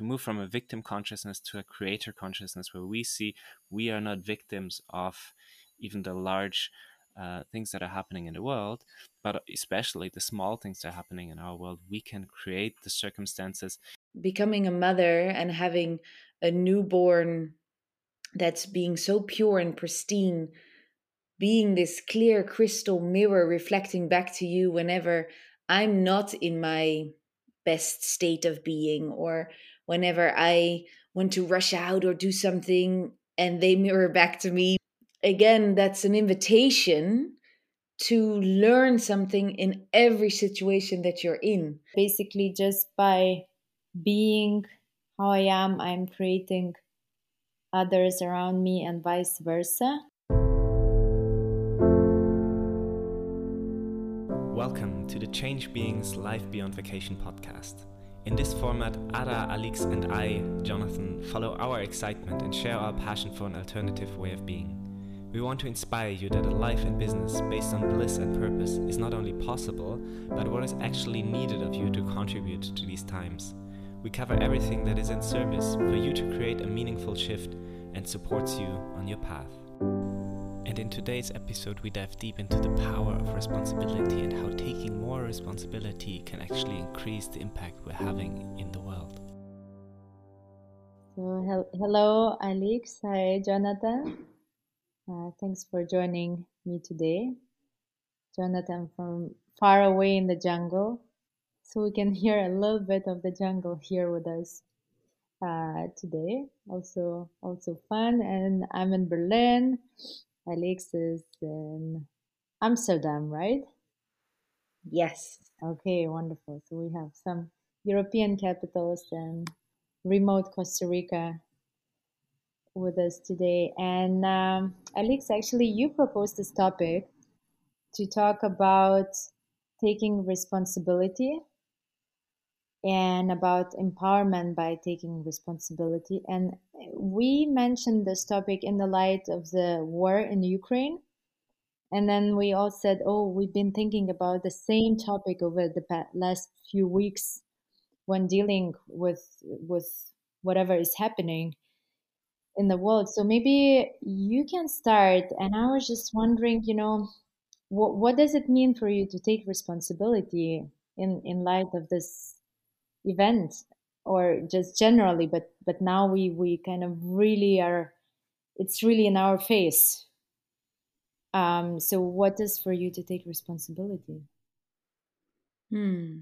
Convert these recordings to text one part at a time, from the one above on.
to move from a victim consciousness to a creator consciousness where we see we are not victims of even the large uh, things that are happening in the world, but especially the small things that are happening in our world, we can create the circumstances. Becoming a mother and having a newborn that's being so pure and pristine, being this clear crystal mirror reflecting back to you whenever I'm not in my best state of being or whenever I want to rush out or do something and they mirror back to me again, that's an invitation to learn something in every situation that you're in. Basically, just by being how I am, I'm creating others around me and vice versa. Welcome to the Change Beings Life Beyond Vacation podcast. In this format, Ada, Alixe, and I, Jonathan, follow our excitement and share our passion for an alternative way of being. We want to inspire you that a life and business based on bliss and purpose is not only possible, but what is actually needed of you to contribute to these times. We cover everything that is in service for you to create a meaningful shift and supports you on your path. And in today's episode, we dive deep into the power of responsibility and how taking more responsibility can actually increase the impact we're having in the world. So, he- hello, Alixe. Hi, Jonathan. Uh, thanks for joining me today, Jonathan, from far away in the jungle. So we can hear a little bit of the jungle here with us uh, today. Also, also fun. And I'm in Berlin. Alixe is in Amsterdam, right? Yes. Okay, wonderful. So we have some European capitals and remote Costa Rica with us today. And um, Alixe, actually, you proposed this topic to talk about taking responsibility and about empowerment by taking responsibility. And eh, we mentioned this topic in the light of the war in Ukraine. And then we all said, oh, we've been thinking about the same topic over the last few weeks when dealing with with whatever is happening in the world. So maybe you can start. And I was just wondering, you know, what what does it mean for you to take responsibility in in light of this event, or just generally? But but now we we kind of really are. It's really in our face. Um, so, what is for you to take responsibility? Hmm.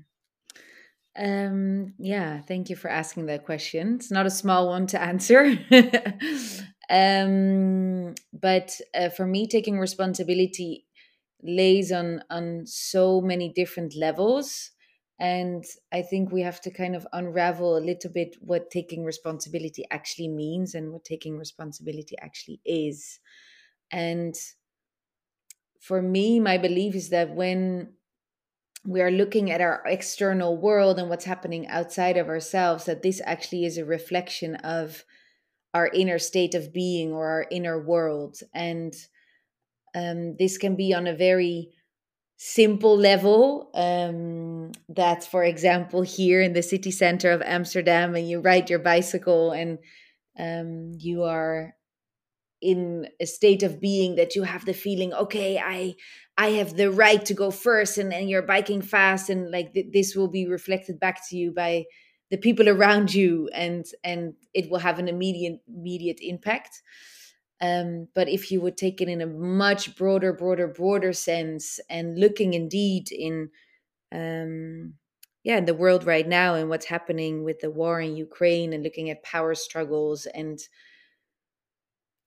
Um, yeah, thank you for asking that question. It's not a small one to answer. um, but uh, for me, taking responsibility lays on on so many different levels, and I think we have to kind of unravel a little bit what taking responsibility actually means and what taking responsibility actually is. And for me, my belief is that when we are looking at our external world and what's happening outside of ourselves, that this actually is a reflection of our inner state of being or our inner world. And um, this can be on a very simple level. Um, that, for example, here in the city center of Amsterdam, and you ride your bicycle and um, you are in a state of being that you have the feeling okay i i have the right to go first and and you're biking fast and like th- this will be reflected back to you by the people around you and and it will have an immediate immediate impact um, but if you would take it in a much broader broader broader sense and looking indeed in um yeah in the world right now and what's happening with the war in ukraine and looking at power struggles and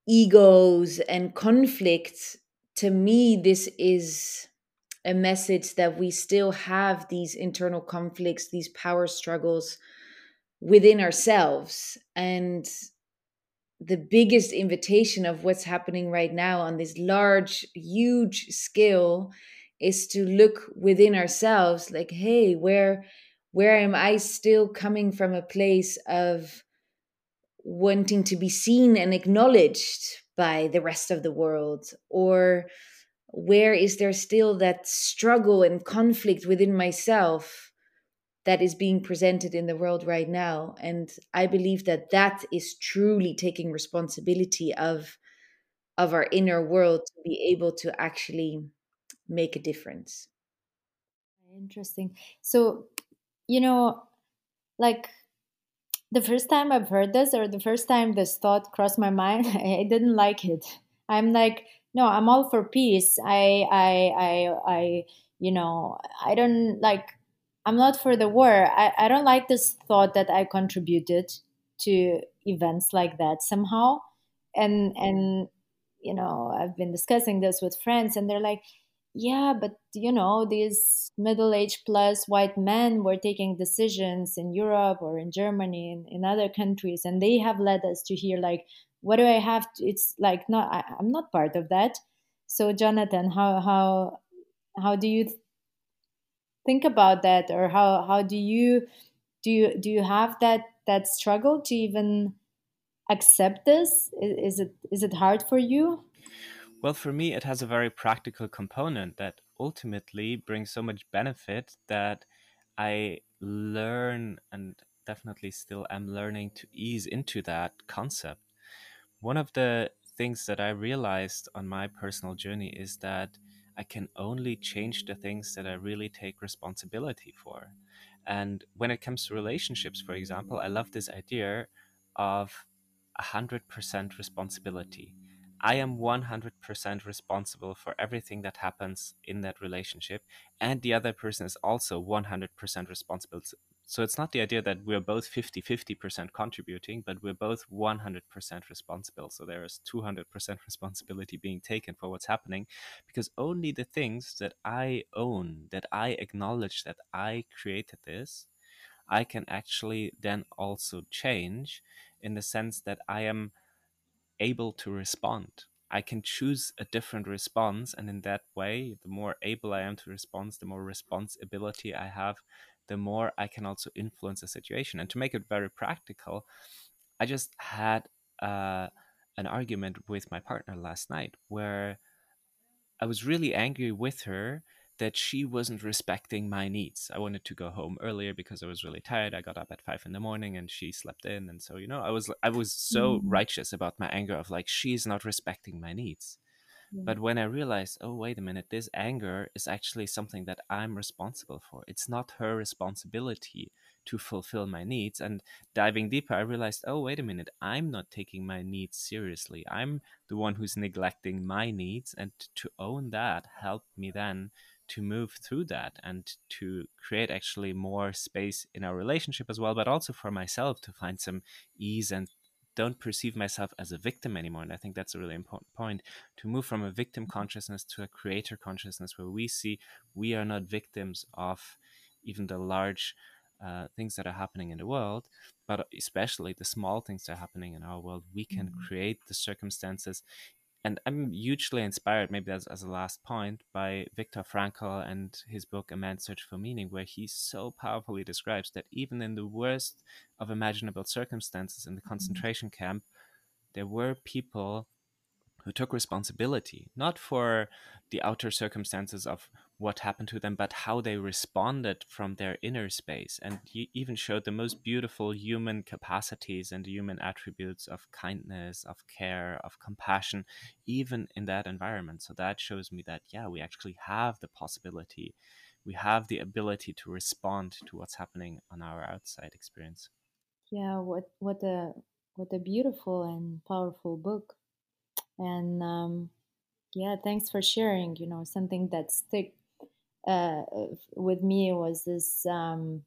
egos and conflicts, to me, this is a message that we still have these internal conflicts, these power struggles within ourselves. And the biggest invitation of what's happening right now on this large, huge scale is to look within ourselves like, hey, where where am I still coming from a place of wanting to be seen and acknowledged by the rest of the world? Or where is there still that struggle and conflict within myself that is being presented in the world right now. And i believe that that is truly taking responsibility of of our inner world to be able to actually make a difference. Interesting. So you know like the first time i've heard this or the first time this thought crossed my mind i didn't like it. I'm like no i'm all for peace. I i i i you know i don't like i'm not for the war. I, I don't like this thought that i contributed to events like that somehow. And and you know i've been discussing this with friends and they're like yeah but you know these middle-aged plus white men were taking decisions in europe or in germany and in other countries and they have led us to here like what do i have to it's like not I, i'm not part of that. So jonathan how how how do you think about that or how how do you do you do you have that that struggle to even accept this? Is, is it is it hard for you? Well for me it has a very practical component that ultimately brings so much benefit that i learn and definitely still am learning to ease into that concept. One of the things that i realized on my personal journey is that I can only change the things that I really take responsibility for. And when it comes to relationships, for example, I love this idea of 100% responsibility. I am 100% responsible for everything that happens in that relationship, and the other person is also 100% responsible so it's not the idea that we're both 50 50% contributing, but we're both 100% responsible. So there is 200% responsibility being taken for what's happening because only the things that I own, that I acknowledge that I created this, I can actually then also change in the sense that I am able to respond. I can choose a different response, and in that way, the more able I am to respond, the more responsibility I have the more I can also influence the situation. And to make it very practical, I just had uh, an argument with my partner last night where I was really angry with her that she wasn't respecting my needs. I wanted to go home earlier because I was really tired. I got up at five in the morning and she slept in, and so you know, I was I was so mm-hmm. righteous about my anger of like she's not respecting my needs. But when I realized, oh, wait a minute, this anger is actually something that I'm responsible for. It's not her responsibility to fulfill my needs. And diving deeper, I realized, oh, wait a minute, I'm not taking my needs seriously. I'm the one who's neglecting my needs. And to own that helped me then to move through that and to create actually more space in our relationship as well, but also for myself to find some ease and don't perceive myself as a victim anymore. And I think that's a really important point to move from a victim consciousness to a creator consciousness where we see we are not victims of even the large uh, things that are happening in the world, but especially the small things that are happening in our world. We can mm-hmm. create the circumstances and I'm hugely inspired, maybe as, as a last point, by Viktor Frankl and his book A Man's Search for Meaning, where he so powerfully describes that even in the worst of imaginable circumstances in the mm-hmm. concentration camp, there were people who took responsibility, not for the outer circumstances of what happened to them, but how they responded from their inner space. And he even showed the most beautiful human capacities and human attributes of kindness, of care, of compassion, even in that environment. So that shows me that, yeah, we actually have the possibility, we have the ability to respond to what's happening on our outside experience. Yeah, what what a what a beautiful and powerful book and um, yeah thanks for sharing you know something that stick uh, with me was this um,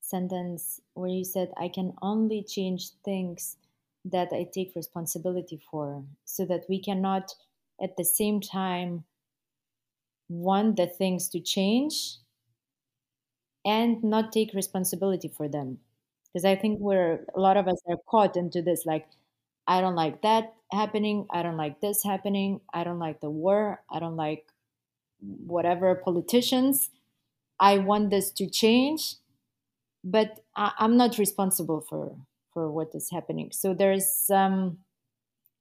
sentence where you said i can only change things that i take responsibility for so that we cannot at the same time want the things to change and not take responsibility for them. Because i think we're a lot of us are caught into this like I don't like that happening. I don't like this happening. I don't like the war. I don't like whatever politicians. I want this to change, but I, am not responsible for for what is happening. So there's some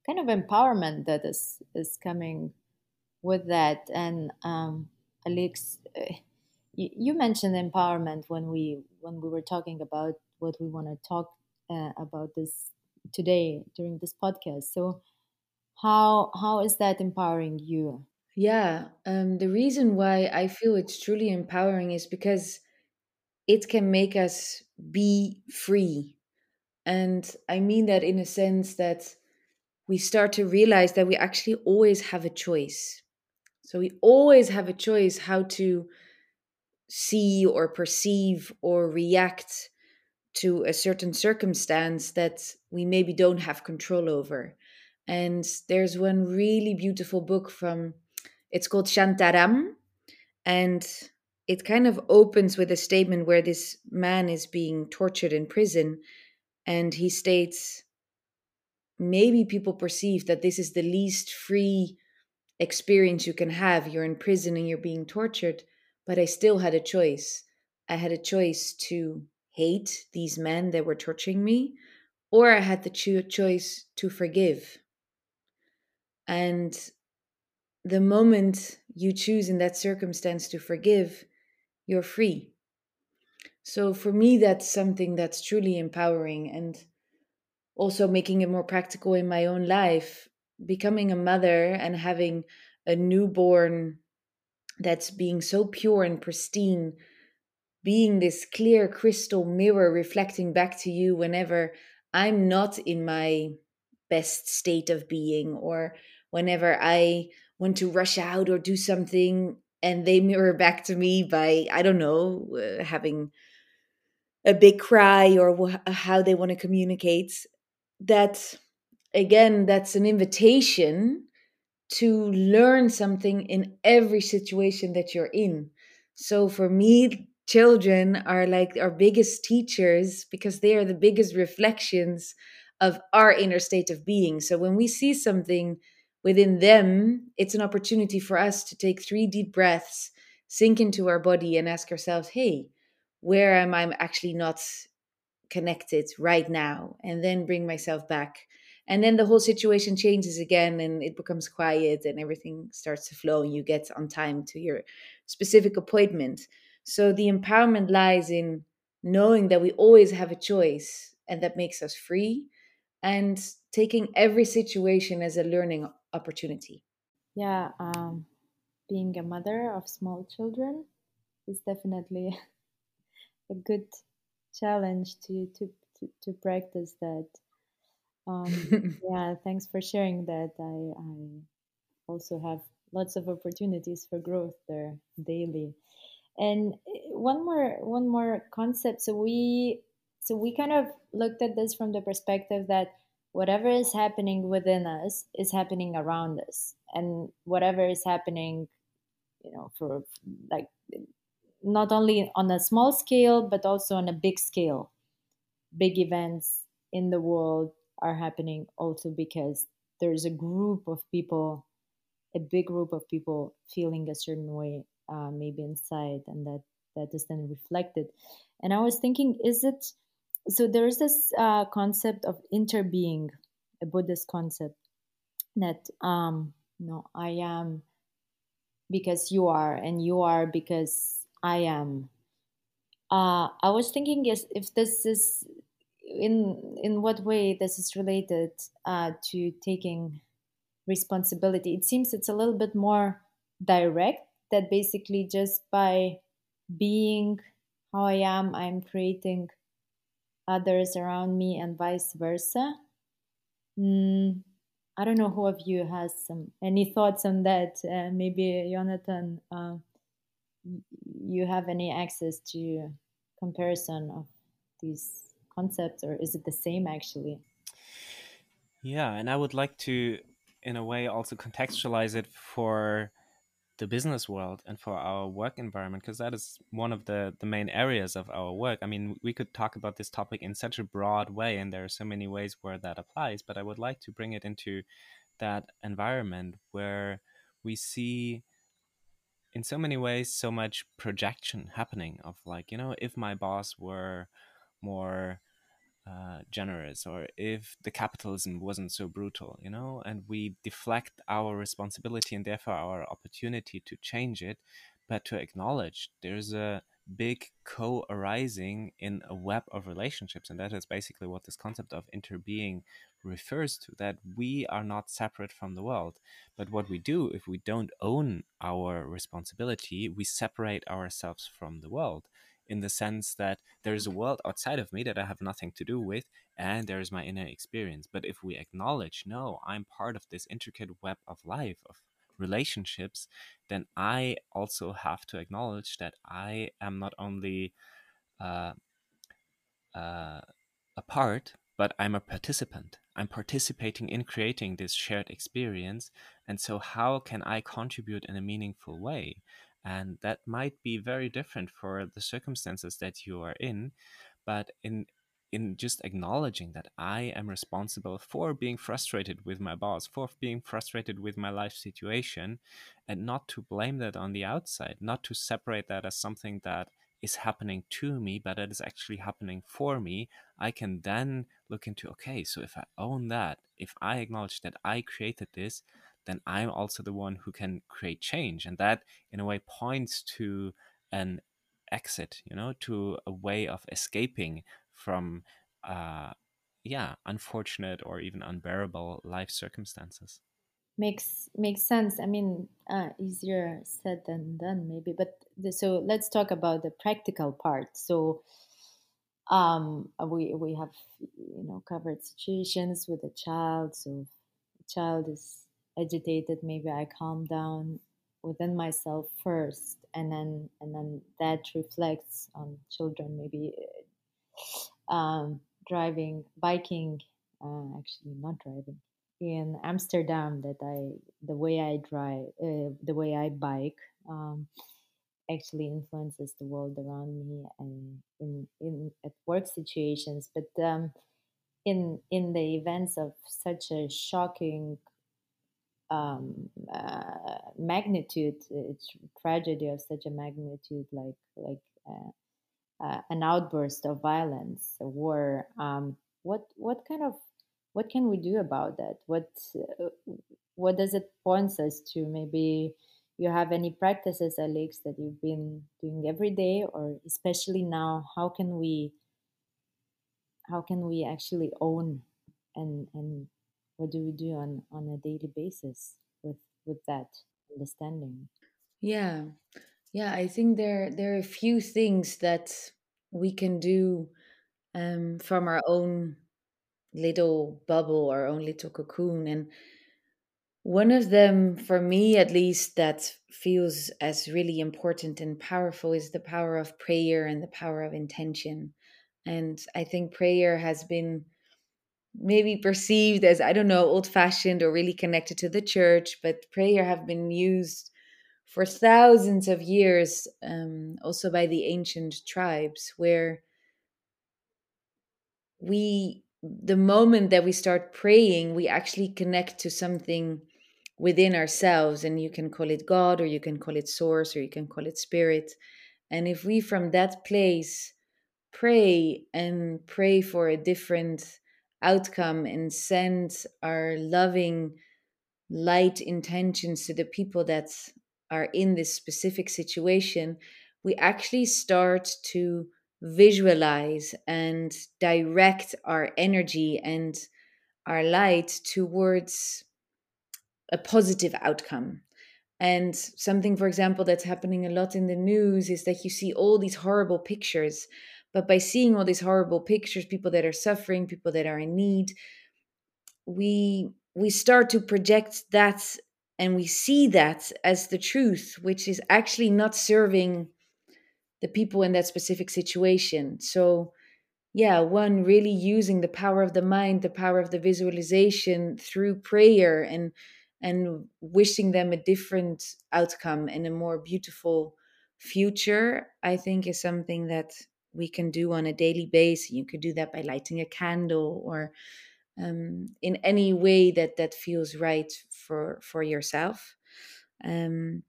kind of empowerment that is is coming with that. And um, Alixe, uh, you, you mentioned empowerment when we when we were talking about what we want to talk uh, about this today during this podcast. So how how is that empowering you? Yeah, um, the reason why I feel it's truly empowering is because it can make us be free. And I mean that in a sense that we start to realize that we actually always have a choice. So we always have a choice how to see or perceive or react to a certain circumstance that we maybe don't have control over. And there's one really beautiful book from, it's called Shantaram. And it kind of opens with a statement where this man is being tortured in prison. And he states, maybe people perceive that this is the least free experience you can have. You're in prison and you're being tortured, but I still had a choice. I had a choice to hate these men that were torturing me, or I had the cho- choice to forgive. And the moment you choose in that circumstance to forgive, you're free. So for me, that's something that's truly empowering. And also making it more practical in my own life becoming a mother and having a newborn that's being so pure and pristine being this clear crystal mirror reflecting back to you whenever i'm not in my best state of being or whenever i want to rush out or do something and they mirror back to me by i don't know uh, having a big cry or wh- how they want to communicate that again that's an invitation to learn something in every situation that you're in. So for me children are like our biggest teachers because they are the biggest reflections of our inner state of being. So when we see something within them it's an opportunity for us to take three deep breaths sink into our body and ask ourselves hey where am i actually not connected right now? And then bring myself back. And then the whole situation changes again and it becomes quiet and everything starts to flow and you get on time to your specific appointment so the empowerment lies in knowing that we always have a choice and that makes us free and taking every situation as a learning opportunity yeah um, being a mother of small children is definitely a good challenge to to to, to practice that. Um, yeah, thanks for sharing that. I I also have lots of opportunities for growth there daily. And eh, one more one more concept. So we so we kind of looked at this from the perspective that whatever is happening within us is happening around us, and whatever is happening, you know, for like not only on a small scale but also on a big scale big events in the world are happening also because there's a group of people a big group of people feeling a certain way uh, maybe inside and that that is then reflected and i was thinking is it so there is this uh, concept of interbeing a buddhist concept that um no i am because you are and you are because i am uh, I was thinking if, if this is in in what way this is related uh, to taking responsibility. It seems it's a little bit more direct. That basically just by being how I am, I'm creating others around me, and vice versa. Mm, I don't know who of you has some any thoughts on that. Uh, maybe Jonathan. Uh, you have any access to comparison of these concepts or is it the same actually yeah and i would like to in a way also contextualize it for the business world and for our work environment because that is one of the the main areas of our work. I mean we could talk about this topic in such a broad way and there are so many ways where that applies but i would like to bring it into that environment where we see in so many ways so much projection happening of like you know if my boss were more uh, generous or if the capitalism wasn't so brutal you know and we deflect our responsibility and therefore our opportunity to change it but to acknowledge there's a big co arising in a web of relationships. And that is basically what this concept of interbeing refers to that we are not separate from the world. But what we do, if we don't own our responsibility, we separate ourselves from the world in the sense that there is a world outside of me that I have nothing to do with, and there is my inner experience. But if we acknowledge, no, I'm part of this intricate web of life, of relationships, then I also have to acknowledge that I am not only uh, uh, a part, but I'm a participant. I'm participating in creating this shared experience. And so, how can I contribute in a meaningful way? And that might be very different for the circumstances that you are in. But in in just acknowledging that I am responsible for being frustrated with my boss, for being frustrated with my life situation, and not to blame that on the outside, not to separate that as something that is happening to me, but that is actually happening for me, I can then look into okay, so if I own that, if I acknowledge that I created this, then I'm also the one who can create change. And that, in a way, points to an exit, you know, to a way of escaping from uh, yeah unfortunate or even unbearable life circumstances makes makes sense i mean uh, easier said than done maybe but the, so let's talk about the practical part so um we we have you know covered situations with a child so a child is agitated maybe i calm down within myself first and then and then that reflects on children maybe um, driving, biking, uh, actually not driving in Amsterdam. That I the way I drive, uh, the way I bike, um, actually influences the world around me and in in at work situations. But um, in in the events of such a shocking um, uh, magnitude, it's tragedy of such a magnitude, like like uh, uh, an outburst of violence, a war. Um, what what kind of what can we do about that? What uh, what does it point us to? Maybe you have any practices, Alixe, that you've been doing every day, or especially now? How can we how can we actually own and and what do we do on on a daily basis with with that understanding? Yeah, yeah, I think there there are a few things that we can do um, from our own little bubble, our own little cocoon, and one of them, for me at least, that feels as really important and powerful is the power of prayer and the power of intention. And I think prayer has been maybe perceived as, I don't know, old fashioned or really connected to the church, but prayer have been used for thousands of years, um, also by the ancient tribes, where we, the moment that we start praying, we actually connect to something within ourselves, and you can call it God, or you can call it Source, or you can call it Spirit. And if we, from that place, pray and pray for a different outcome and send our loving light intentions to the people that are in this specific situation, we actually start to visualize and direct our energy and our light towards a positive outcome. And something, for example, that's happening a lot in the news is that you see all these horrible pictures. But by seeing all these horrible pictures, people that are suffering, people that are in need, we we start to project that and we see that as the truth which is actually not serving the people in that specific situation. So yeah one really using the power of the mind the power of the visualization through prayer and and wishing them a different outcome and a more beautiful future i think is something that we can do on a daily basis you could do that by lighting a candle or um, in any way that that feels right for for yourself. Um,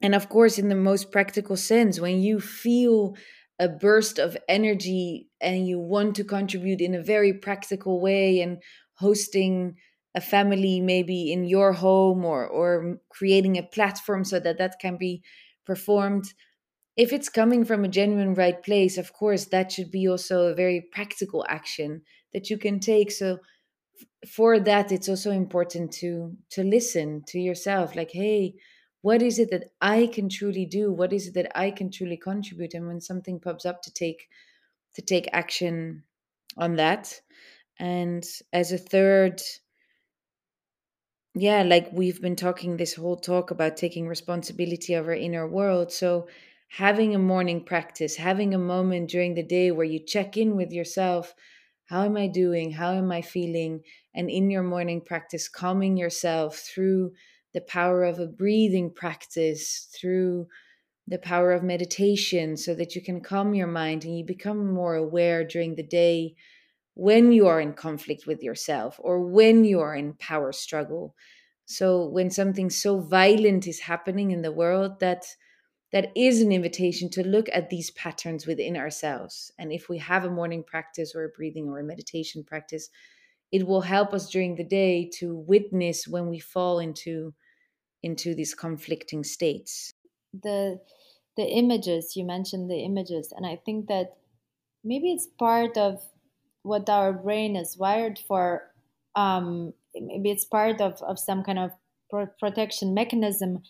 and of course in the most practical sense when you feel a burst of energy and you want to contribute in a very practical way and hosting a family maybe in your home or or creating a platform so that that can be performed if it's coming from a genuine right place of course that should be also a very practical action that you can take. So for that it's also important to to listen to yourself like hey what is it that i can truly do? What is it that i can truly contribute? And when something pops up to take to take action on that. And as a third yeah like we've been talking this whole talk about taking responsibility of our inner world. So having a morning practice having a moment during the day where you check in with yourself how am I doing? How am I feeling? And in your morning practice, calming yourself through the power of a breathing practice, through the power of meditation, so that you can calm your mind and you become more aware during the day when you are in conflict with yourself or when you are in power struggle. So, when something so violent is happening in the world, that that is an invitation to look at these patterns within ourselves. And if we have a morning practice or a breathing or a meditation practice, it will help us during the day to witness when we fall into into these conflicting states. The the images you mentioned the images and I think that maybe it's part of what our brain is wired for um, maybe it's part of, of some kind of pro- protection mechanism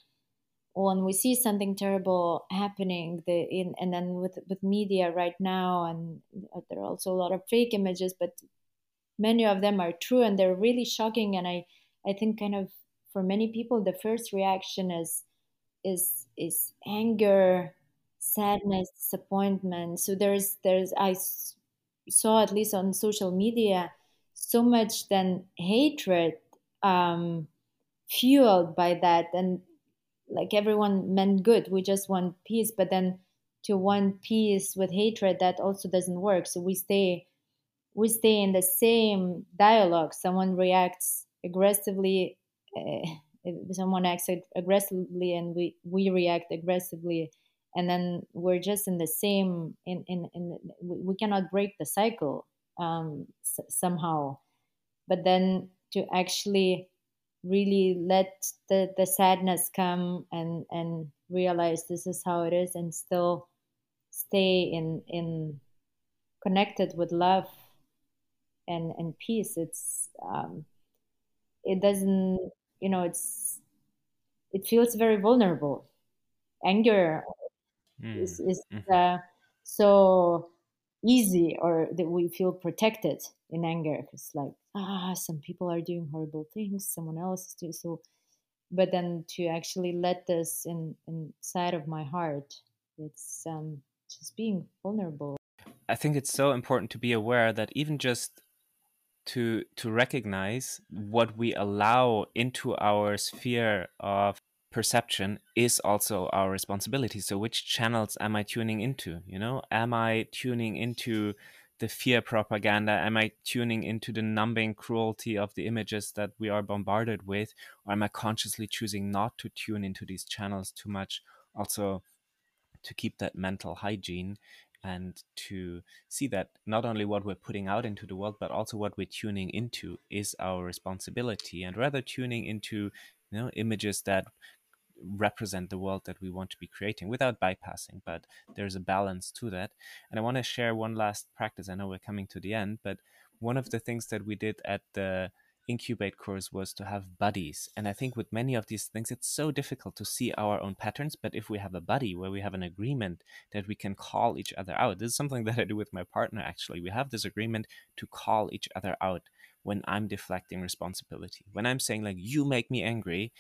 when we see something terrible happening the in and then with with media right now and uh, there are also a lot of fake images but many of them are true and they're really shocking and i i think kind of for many people the first reaction is is is anger sadness disappointment. So there's there's i saw at least on social media so much then hatred um fueled by that and like everyone meant good we just want peace but then to want peace with hatred that also doesn't work. So we stay we stay in the same dialogue. Someone reacts aggressively uh, someone acts aggressively and we we react aggressively. And then we're just in the same in in, in we cannot break the cycle um, s- somehow. But then to actually really let the, the sadness come and and realize this is how it is and still stay in in connected with love and and peace it's um it doesn't you know it's it feels very vulnerable anger mm. is, is mm-hmm. uh, so easy or that we feel protected in anger because like ah some people are doing horrible things someone else is doing so but then to actually let this in inside of my heart it's um just being vulnerable. I think it's so important to be aware that even just to to recognize what we allow into our sphere of perception is also our responsibility. So which channels am i tuning into? You know am i tuning into the fear propaganda? Am i tuning into the numbing cruelty of the images that we are bombarded with? Or am i consciously choosing not to tune into these channels too much also to keep that mental hygiene and to see that not only what we're putting out into the world but also what we're tuning into is our responsibility? And rather tuning into you know images that represent the world that we want to be creating without bypassing but there's a balance to that. And i want to share one last practice. I know we're coming to the end but one of the things that we did at the incubate course was to have buddies. And i think with many of these things it's so difficult to see our own patterns but if we have a buddy where we have an agreement that we can call each other out this is something that i do with my partner actually. We have this agreement to call each other out when i'm deflecting responsibility. When i'm saying like you make me angry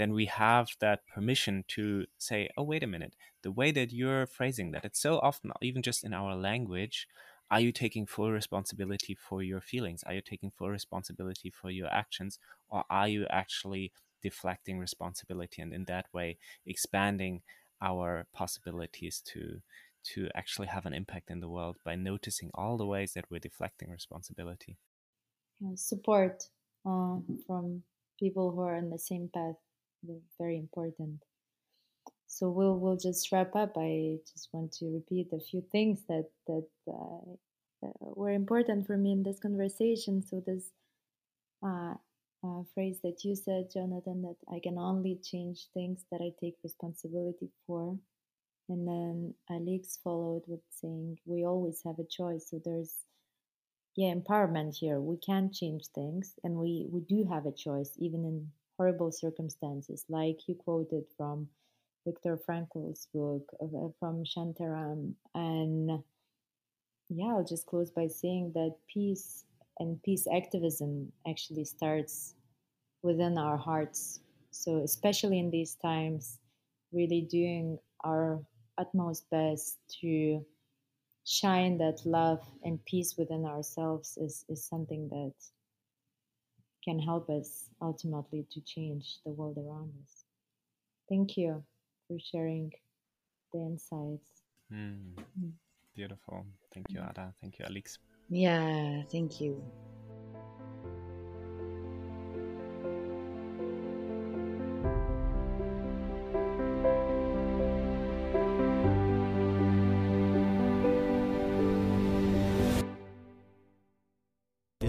then we have that permission to say, oh, wait a minute, the way that you're phrasing that, it's so often, even just in our language, are you taking full responsibility for your feelings? Are you taking full responsibility for your actions? Or are you actually deflecting responsibility and in that way expanding our possibilities to to actually have an impact in the world by noticing all the ways that we're deflecting responsibility support uh, from people who are on the same path very important. So we'll we'll just wrap up. I just want to repeat a few things that that uh, were important for me in this conversation. So this uh, uh, phrase that you said, Jonathan, that I can only change things that I take responsibility for. And then Alixe followed with saying, We always have a choice. So there's, yeah, empowerment here. We can change things and we, we do have a choice, even in horrible circumstances, like you quoted from Viktor Frankl's book, uh, from Shantaram. And yeah, I'll just close by saying that peace and peace activism actually starts within our hearts. So, especially in these times, really doing our utmost best to shine that love and peace within ourselves is, is something that can help us ultimately to change the world around us. Thank you for sharing the insights. Mm. Mm. Beautiful. Thank you, Ada. Thank you, Alixe. Yeah, thank you.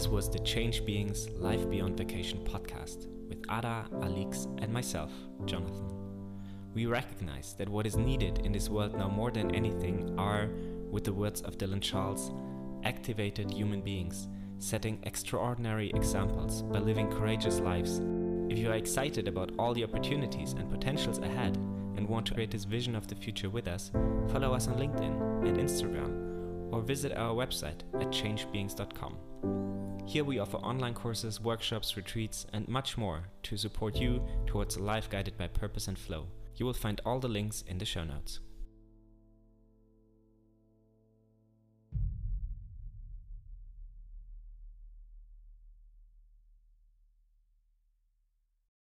This was the Change Beings Life Beyond Vacation podcast with Ada, Alixe, and myself, Jonathan. We recognize that what is needed in this world now more than anything are, with the words of Dylan Charles, activated human beings, setting extraordinary examples by living courageous lives. If you are excited about all the opportunities and potentials ahead and want to create this vision of the future with us, follow us on LinkedIn and Instagram or visit our website at changebeings.com. Here we offer online courses, workshops, retreats, and much more to support you towards a life guided by purpose and flow. You will find all the links in the show notes.